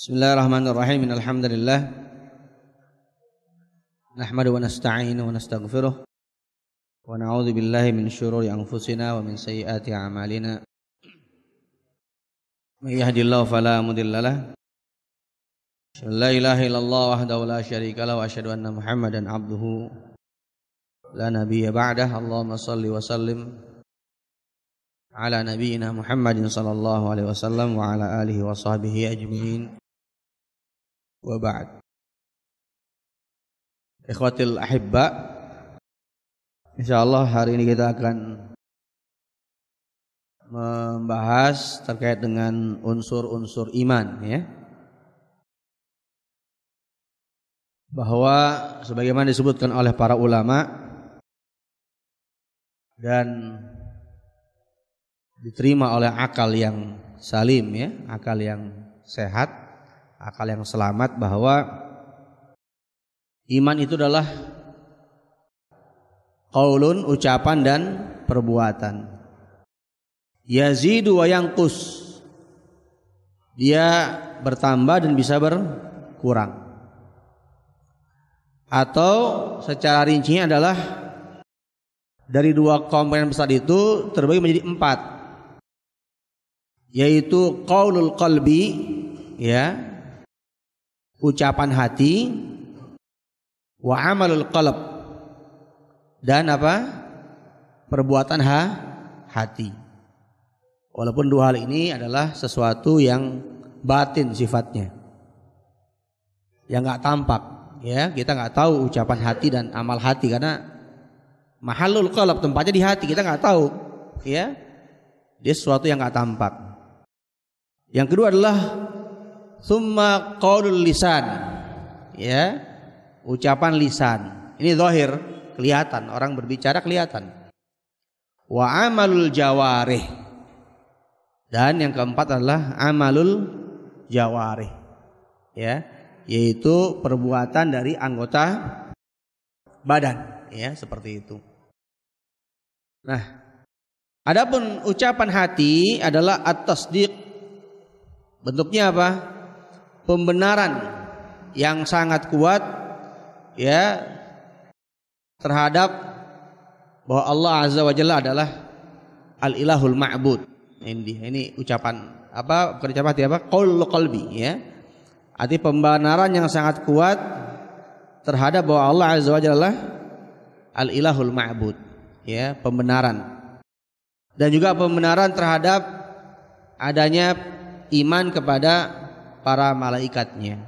Bismillahirrahmanirrahim. Alhamdulillah. Nahmadu wa nasta'inu wa nastaghfiruh. Wa na'udzu billahi min syururi anfusina wa min sayyiati a'malina. May yahdihillahu fala mudilla lah. La ilaha illallah wahdahu la syarika lahu wa asyhadu anna Muhammadan abduhu la nabiyya ba'dah. Allahumma shalli wa sallim ala nabiyyina Muhammadin sallallahu alaihi wasallam wa ala alihi wa sahbihi ajma'in wa ba'd. Ikhwatil ahibba, insyaallah hari ini kita akan membahas terkait dengan unsur-unsur iman ya. Bahwa sebagaimana disebutkan oleh para ulama dan diterima oleh akal yang salim ya, akal yang sehat akal yang selamat bahwa iman itu adalah qaulun ucapan dan perbuatan. Yazidu wa yanqus. Dia bertambah dan bisa berkurang. Atau secara rincinya adalah dari dua komponen besar itu terbagi menjadi empat yaitu qaulul qalbi ya ucapan hati wa amalul qalb dan apa? perbuatan ha, hati. Walaupun dua hal ini adalah sesuatu yang batin sifatnya. Yang nggak tampak ya. Kita nggak tahu ucapan hati dan amal hati karena mahalul qalb tempatnya di hati kita nggak tahu ya. Dia sesuatu yang nggak tampak. Yang kedua adalah Summa qaulul lisan. Ya. Ucapan lisan. Ini zahir, kelihatan, orang berbicara kelihatan. Wa amalul jawarih. Dan yang keempat adalah amalul jawarih. Ya, yaitu perbuatan dari anggota badan, ya, seperti itu. Nah, adapun ucapan hati adalah at-tasdiq bentuknya apa? Pembenaran yang sangat kuat ya terhadap bahwa Allah Azza wa Jalla adalah al-ilahul ma'bud. Ini ini ucapan apa bukan apa? Qaul qalbi ya. Arti pembenaran yang sangat kuat terhadap bahwa Allah Azza wa Jalla al-ilahul ma'bud ya, pembenaran. Dan juga pembenaran terhadap adanya iman kepada para malaikatnya,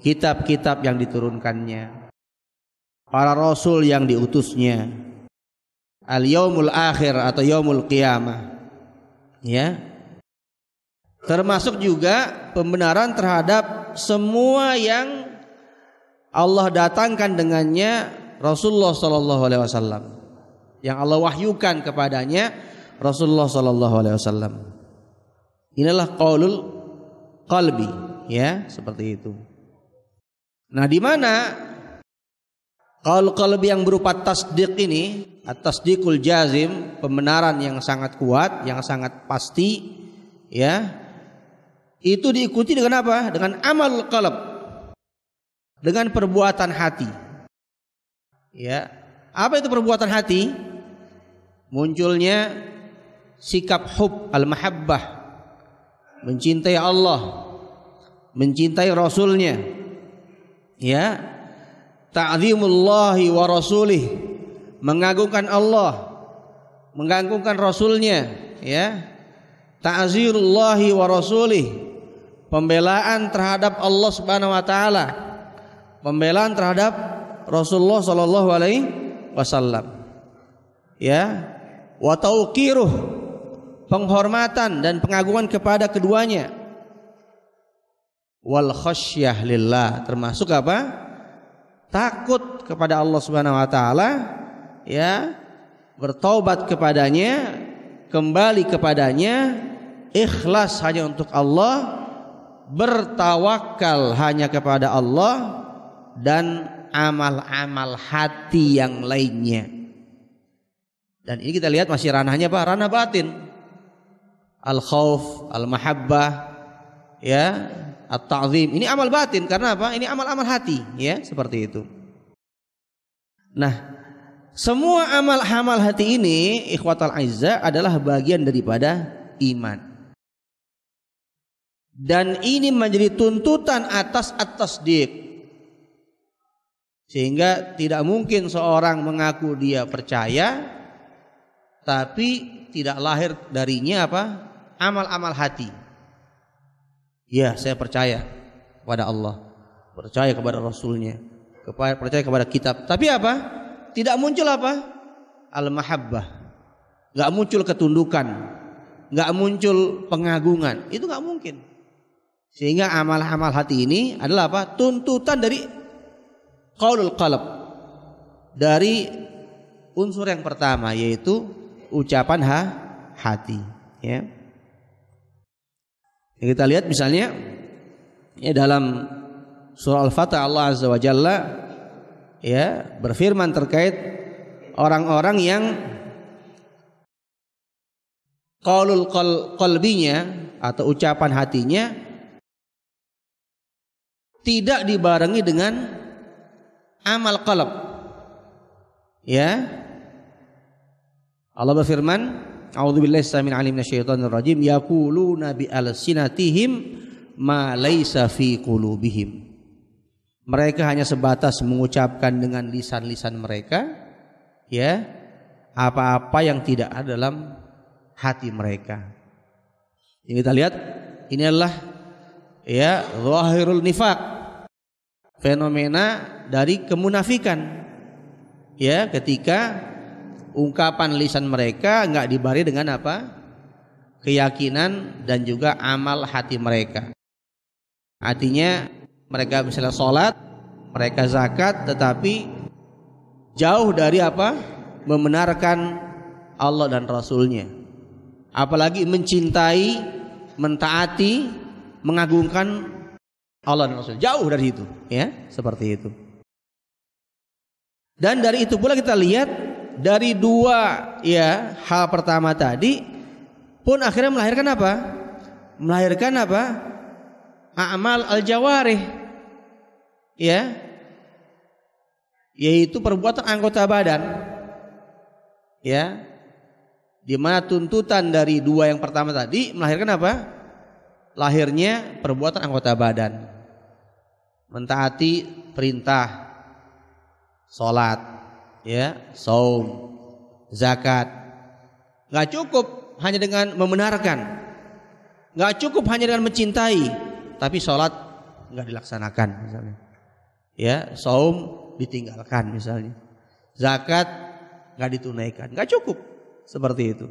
kitab-kitab yang diturunkannya, para rasul yang diutusnya, al yaumul akhir atau yaumul qiyamah. Ya. Termasuk juga pembenaran terhadap semua yang Allah datangkan dengannya Rasulullah sallallahu alaihi wasallam. Yang Allah wahyukan kepadanya Rasulullah sallallahu alaihi wasallam. Inilah qaulul qalbi ya seperti itu. Nah, di mana kalau qalbi yang berupa tasdik ini, tasdikul jazim, pembenaran yang sangat kuat, yang sangat pasti ya. Itu diikuti dengan apa? Dengan amal qalb. Dengan perbuatan hati. Ya. Apa itu perbuatan hati? Munculnya sikap hub al-mahabbah mencintai Allah, mencintai Rasulnya, ya, ta'zimullahi wa rasulih, mengagungkan Allah, mengagungkan Rasulnya, ya, ta'zirullahi wa rasulih, pembelaan terhadap Allah Subhanahu wa taala, pembelaan terhadap Rasulullah sallallahu alaihi wasallam. Ya, wa tauqiruh penghormatan dan pengagungan kepada keduanya. Wal khasyah lillah termasuk apa? Takut kepada Allah Subhanahu wa taala ya bertaubat kepadanya kembali kepadanya ikhlas hanya untuk Allah bertawakal hanya kepada Allah dan amal-amal hati yang lainnya. Dan ini kita lihat masih ranahnya apa? Ranah batin al khauf al mahabbah ya at-ta'zim. Ini amal batin karena apa? Ini amal-amal hati, ya, seperti itu. Nah, semua amal-amal hati ini ikhwatal aizza adalah bagian daripada iman. Dan ini menjadi tuntutan atas atas dik. Sehingga tidak mungkin seorang mengaku dia percaya tapi tidak lahir darinya apa? Amal-amal hati. Ya, saya percaya kepada Allah, percaya kepada Rasulnya, percaya kepada kitab. Tapi apa? Tidak muncul apa? Al-mahabbah. Gak muncul ketundukan, gak muncul pengagungan. Itu gak mungkin. Sehingga amal-amal hati ini adalah apa? Tuntutan dari qaulul qalb. Dari unsur yang pertama yaitu ucapan ha, hati, ya. Yang kita lihat misalnya ya dalam surah Al-Fatah Allah Azza wa Jalla ya berfirman terkait orang-orang yang qaulul qalbinya atau ucapan hatinya tidak dibarengi dengan amal qalb. Ya. Allah berfirman A'udzubillahi samil alim minasyaitonir rajim yaquluna bi alsinatihim ma laisa fi qulubihim. Mereka hanya sebatas mengucapkan dengan lisan-lisan mereka ya apa-apa yang tidak ada dalam hati mereka. Yang kita lihat ini adalah ya zahirul nifaq fenomena dari kemunafikan ya ketika ungkapan lisan mereka nggak dibari dengan apa? keyakinan dan juga amal hati mereka. Artinya mereka misalnya sholat, mereka zakat, tetapi jauh dari apa? Membenarkan Allah dan Rasulnya. Apalagi mencintai, mentaati, mengagungkan Allah dan Rasul. Jauh dari itu, ya, seperti itu. Dan dari itu pula kita lihat dari dua ya hal pertama tadi pun akhirnya melahirkan apa? Melahirkan apa? Amal al-jawarih. Ya. Yaitu perbuatan anggota badan. Ya. Di mana tuntutan dari dua yang pertama tadi melahirkan apa? Lahirnya perbuatan anggota badan. Mentaati perintah salat ya, saum, zakat. Nggak cukup hanya dengan membenarkan. Nggak cukup hanya dengan mencintai, tapi sholat nggak dilaksanakan misalnya. Ya, saum ditinggalkan misalnya. Zakat nggak ditunaikan, nggak cukup seperti itu.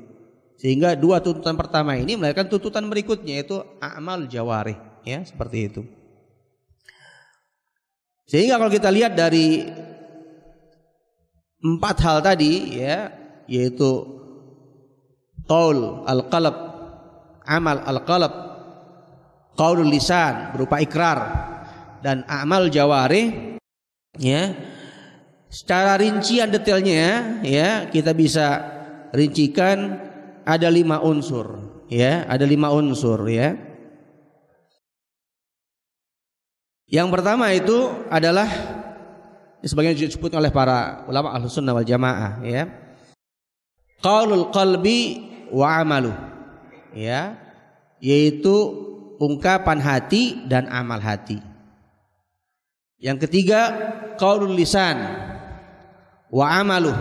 Sehingga dua tuntutan pertama ini melahirkan tuntutan berikutnya yaitu amal jawari, ya seperti itu. Sehingga kalau kita lihat dari empat hal tadi ya yaitu qaul al-qalb amal al-qalb qaulul lisan berupa ikrar dan amal jawari ya. Secara rincian detailnya ya kita bisa rincikan ada lima unsur ya ada lima unsur ya. Yang pertama itu adalah sebagian disebut oleh para ulama ahlu sunnah wal jamaah ya. Qaulul qalbi wa amalu ya. Yaitu ungkapan hati dan amal hati. Yang ketiga qaulul lisan wa amalu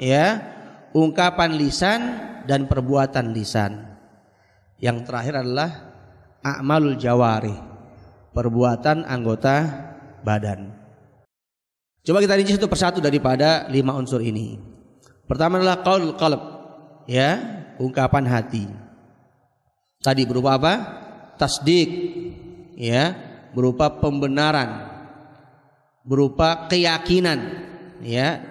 ya. Ungkapan lisan dan perbuatan lisan. Yang terakhir adalah amalul jawari perbuatan anggota badan Coba kita rinci satu persatu daripada lima unsur ini. Pertama adalah qaul qalb, ya, ungkapan hati. Tadi berupa apa? Tasdik, ya, berupa pembenaran, berupa keyakinan, ya.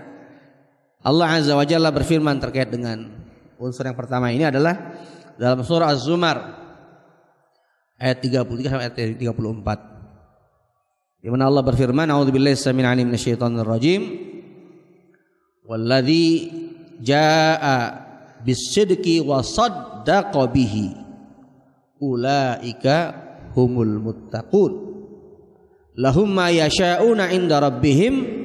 Allah Azza wa Jalla berfirman terkait dengan unsur yang pertama ini adalah dalam surah Az-Zumar ayat 33 sampai ayat 34. Di mana Allah berfirman, "A'udzubillahi samil alim minasyaitonir rajim." Walladzi jaa'a bisidqi wa saddaqa bihi. Ulaika humul muttaqun. Lahum ma yasha'una inda rabbihim.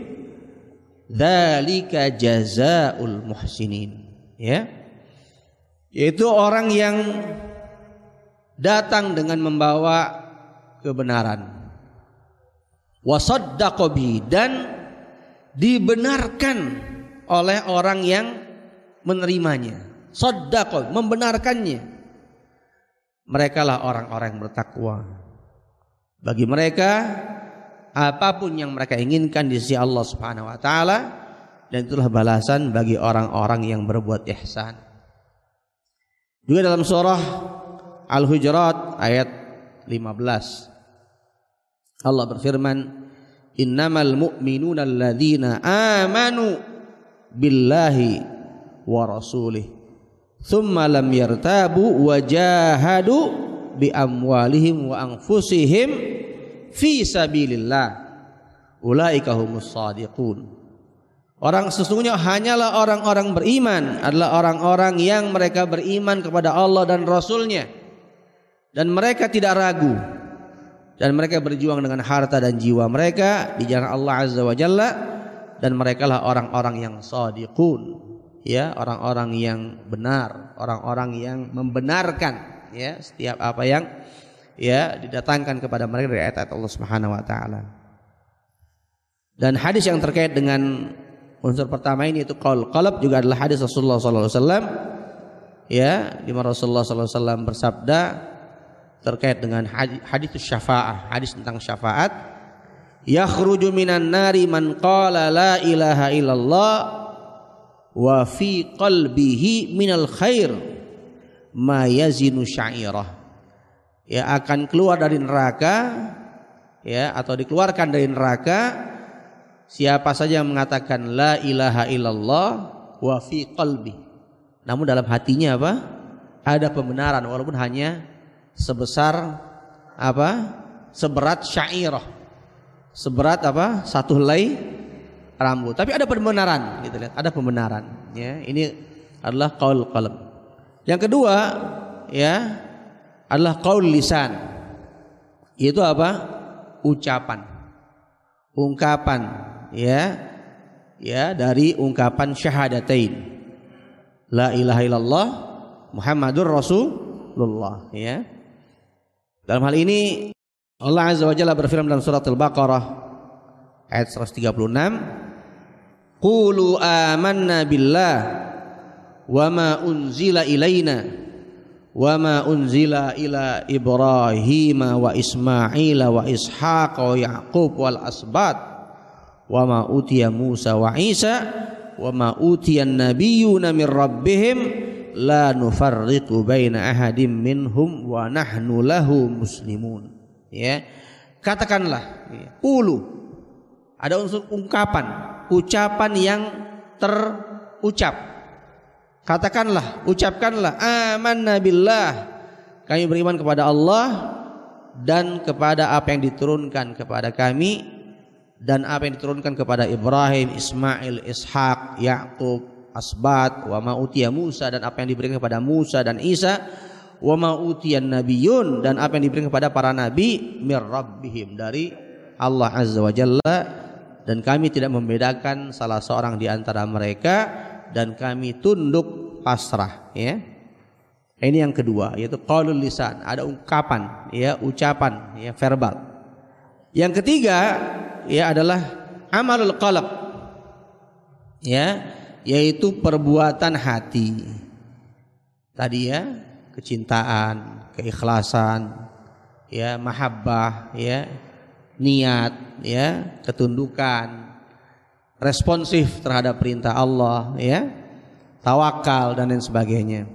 Dzalika jazaul muhsinin. Ya. Yaitu orang yang datang dengan membawa kebenaran wasaddaqobi dan dibenarkan oleh orang yang menerimanya. Saddaqo membenarkannya. Mereka lah orang-orang yang bertakwa. Bagi mereka apa pun yang mereka inginkan di sisi Allah Subhanahu wa taala dan itulah balasan bagi orang-orang yang berbuat ihsan. Juga dalam surah Al-Hujurat ayat 15 Allah berfirman innamal mu'minuna alladzina amanu billahi wa rasulih thumma lam yartabu wa jahadu bi amwalihim wa anfusihim fi sabilillah. Ulaika humus sadiqun. Orang sesungguhnya hanyalah orang-orang beriman adalah orang-orang yang mereka beriman kepada Allah dan Rasulnya. Dan mereka tidak ragu dan mereka berjuang dengan harta dan jiwa mereka di jalan Allah Azza wa Jalla. Dan mereka lah orang-orang yang sadiqun ya orang-orang yang benar orang-orang yang membenarkan ya setiap apa yang ya didatangkan kepada mereka dari ayat-ayat Allah Subhanahu wa taala. Dan hadis yang terkait dengan Unsur pertama ini itu qaul qalb juga adalah hadis Rasulullah sallallahu alaihi wasallam ya di mana Rasulullah sallallahu alaihi wasallam bersabda terkait dengan hadis syafaat, hadis tentang syafaat yakhruju minan nari man qala la ilaha illallah wa fi qalbihi minal khair ma yazinu syairah ya akan keluar dari neraka ya atau dikeluarkan dari neraka Siapa saja yang mengatakan la ilaha illallah wa fi qalbi. Namun dalam hatinya apa? Ada pembenaran walaupun hanya sebesar apa? Seberat syairah. Seberat apa? Satu helai rambut. Tapi ada pembenaran gitu lihat, ada pembenaran ya. Ini adalah qaul qalb. Yang kedua ya adalah qaul lisan. Itu apa? Ucapan. Ungkapan ya ya dari ungkapan syahadatain la ilaha illallah Muhammadur Rasulullah ya dalam hal ini Allah Azza wa Jalla berfirman dalam surat Al-Baqarah ayat 136 Qulu amanna billah wa ma unzila ilaina wa ma unzila ila Ibrahim wa Ismail wa Ishaq wa Yaqub wal asbat wa ma utiya Musa wa Isa wa ma utiya nabiyyuna min rabbihim la nufarriqu baina ahadim minhum wa nahnu lahu muslimun. Ya. Katakanlah ulu. Ada unsur ungkapan ucapan yang terucap. Katakanlah ucapkanlah amanna billah. Kami beriman kepada Allah dan kepada apa yang diturunkan kepada kami dan apa yang diturunkan kepada Ibrahim, Ismail, Ishak, Yakub, Asbat, wa ma utiya Musa dan apa yang diberikan kepada Musa dan Isa, wa ma utiyan nabiyun dan apa yang diberikan kepada para nabi mir rabbihim dari Allah Azza wa Jalla dan kami tidak membedakan salah seorang di antara mereka dan kami tunduk pasrah ya. Ini yang kedua yaitu qaulul lisan, ada ungkapan ya, ucapan ya verbal. Yang ketiga ya adalah amalul qalb. Ya, yaitu perbuatan hati. Tadi ya, kecintaan, keikhlasan, ya, mahabbah, ya, niat, ya, ketundukan, responsif terhadap perintah Allah, ya, tawakal dan lain sebagainya.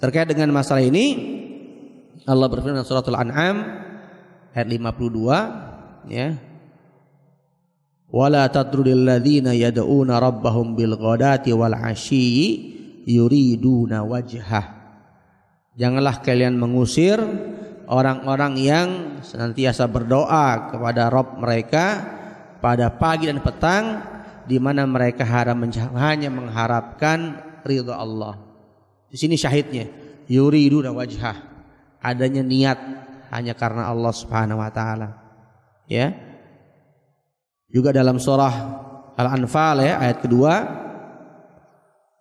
Terkait dengan masalah ini, Allah berfirman dalam suratul An'am ayat 52, ya, wala tatrudil ladzina yad'una rabbahum bil ghadati wal wajhah janganlah kalian mengusir orang-orang yang senantiasa berdoa kepada Rob mereka pada pagi dan petang di mana mereka hanya mengharapkan ridha Allah. Di sini syahidnya yuriduna wajhah. Adanya niat hanya karena Allah Subhanahu wa taala. Ya. Juga dalam surah Al-Anfal ya ayat kedua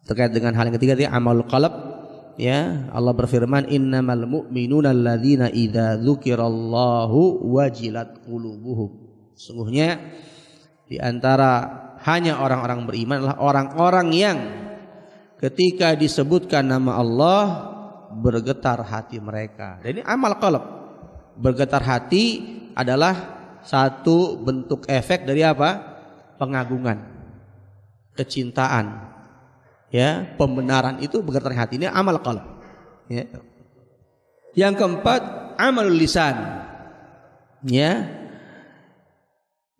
terkait dengan hal yang ketiga dia amal qalb ya Allah berfirman innamal mu'minuna alladzina idza dzukirallahu wajilat qulubuhum sungguhnya di antara hanya orang-orang beriman adalah orang-orang yang ketika disebutkan nama Allah bergetar hati mereka. Jadi amal qalb. Bergetar hati adalah satu bentuk efek dari apa? Pengagungan, kecintaan, ya, pembenaran itu bergetar hati ini amal qalb. Ya. Yang keempat, amal lisan. Ya.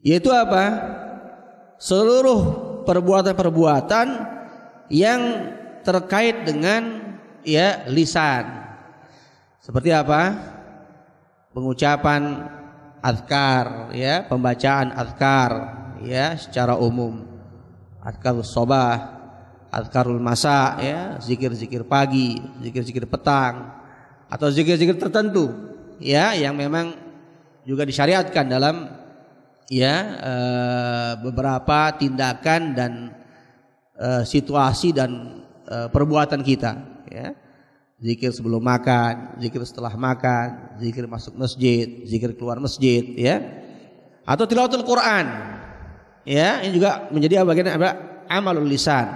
Yaitu apa? seluruh perbuatan-perbuatan yang terkait dengan ya lisan. Seperti apa? Pengucapan azkar ya, pembacaan azkar ya secara umum. Azkarul sobah, azkarul masa ya, zikir-zikir pagi, zikir-zikir petang atau zikir-zikir tertentu ya yang memang juga disyariatkan dalam ya e, beberapa tindakan dan e, situasi dan e, perbuatan kita ya zikir sebelum makan zikir setelah makan zikir masuk masjid zikir keluar masjid ya. Atau tilawatul Quran ya. Ini juga menjadi bagian apa? Amalul lisan.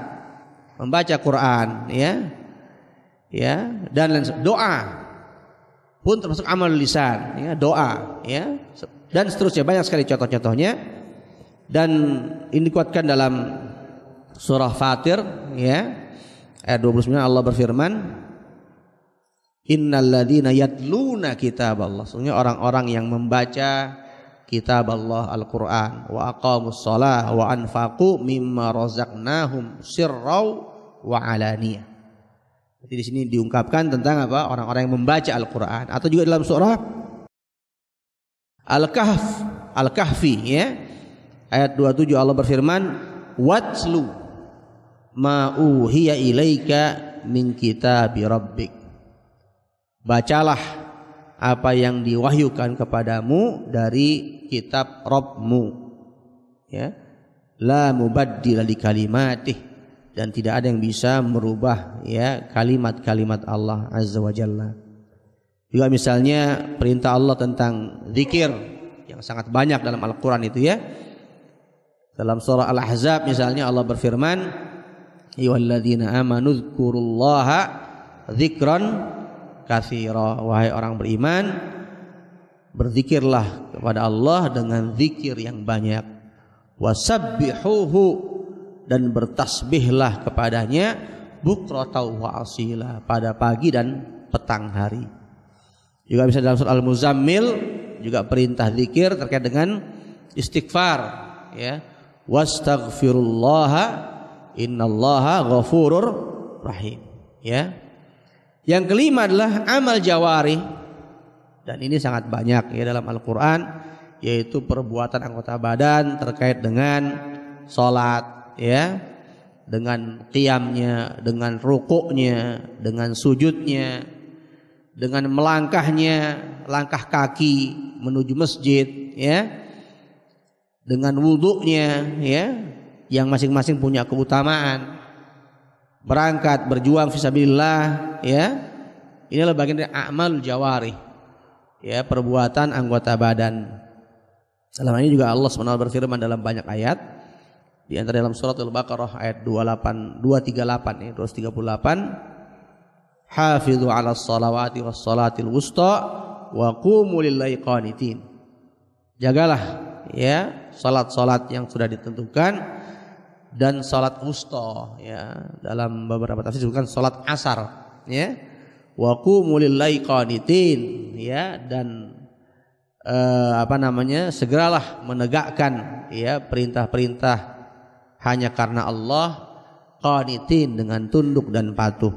Membaca Quran ya. Ya dan doa pun termasuk amal lisan ya. Doa ya. Dan seterusnya banyak sekali contoh-contohnya. Dan ini dikuatkan dalam surah Fatir ya. Ayat 29 Allah berfirman innalladzina yatluna kitab Allah sesungguhnya orang-orang yang membaca kitab Allah Al-Qur'an. Wa aqamus shalah wa anfaqu mimma razaqnahum sirrau wa alaniyah. Jadi di sini diungkapkan tentang apa? Orang-orang yang membaca Al-Qur'an. Atau juga dalam surah Al-Kahf, Al-Kahfi ya. Ayat 27 Allah berfirman, "Watlu ma uhiya ilaika min kitabi rabbik." Bacalah apa yang diwahyukan kepadamu dari kitab Rabbmu. Ya. La mubaddila li kalimatih dan tidak ada yang bisa merubah ya kalimat-kalimat Allah Azza wa Jalla. Juga misalnya perintah Allah tentang zikir yang sangat banyak dalam Al-Quran itu ya. Dalam surah Al-Ahzab misalnya Allah berfirman, "Ayyuhalladzina amanu dzkurullaha dzikran katsira." Wahai orang beriman, berzikirlah kepada Allah dengan zikir yang banyak. Wasabbihuhu dan bertasbihlah kepadanya bukratan wa asila pada pagi dan petang hari. Juga bisa dalam surah Al-Muzammil juga perintah zikir terkait dengan istighfar ya. Wastaghfirullaha innallaha ghafurur rahim ya. Yang kelima adalah amal jawari. Dan ini sangat banyak ya dalam Al-Qur'an yaitu perbuatan anggota badan terkait dengan salat ya. Dengan qiyamnya, dengan rukuknya, dengan sujudnya, dengan melangkahnya langkah kaki menuju masjid ya. Dengan wudhunya ya. Yang masing-masing punya keutamaan berangkat berjuang fisabilillah ya. Inilah bagian dari amal jawari ya perbuatan anggota badan. Dalam ini juga Allah SWT berfirman dalam banyak ayat di antara dalam surat Al-Baqarah ayat 28 238 ya 238 hafizu ala salawati was salatil wusta wa qumu qanitin. Jagalah ya salat-salat yang sudah ditentukan dan salat wusta ya. Dalam beberapa tafsir disebutkan salat asar ya. Wa qumu lillahi qanitin ya. Dan eh, apa namanya segeralah menegakkan ya perintah-perintah hanya karena Allah qanitin dengan tunduk dan patuh.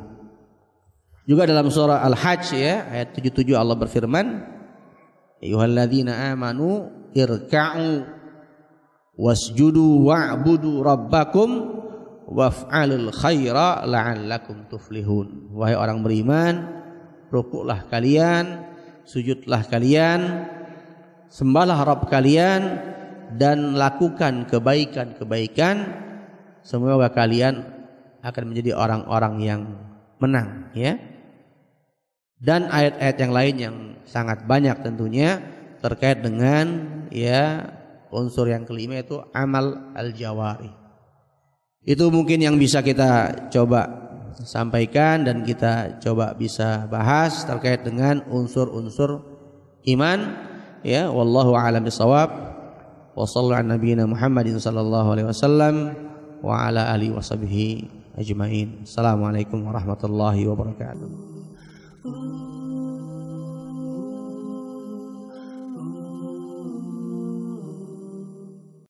Juga dalam surah Al-Hajj ya ayat 77 Allah berfirman Ayyuhalladzina amanu irka'u wasjudu wa'budu rabbakum waf'alul khaira la'allakum tuflihun. Wahai orang beriman, rukuklah kalian, sujudlah kalian sembahlah Rabb kalian dan lakukan kebaikan-kebaikan semoga kalian akan menjadi orang-orang yang menang ya dan ayat-ayat yang lain yang sangat banyak tentunya terkait dengan ya unsur yang kelima itu amal al-jawari. Itu mungkin yang bisa kita coba sampaikan dan kita coba bisa bahas terkait dengan unsur-unsur iman ya wallahu a'lam bisawab wa sallallahu ala Muhammadin sallallahu alaihi wasallam wa ala alihi washabihi ajmain. Assalamualaikum warahmatullahi wabarakatuh.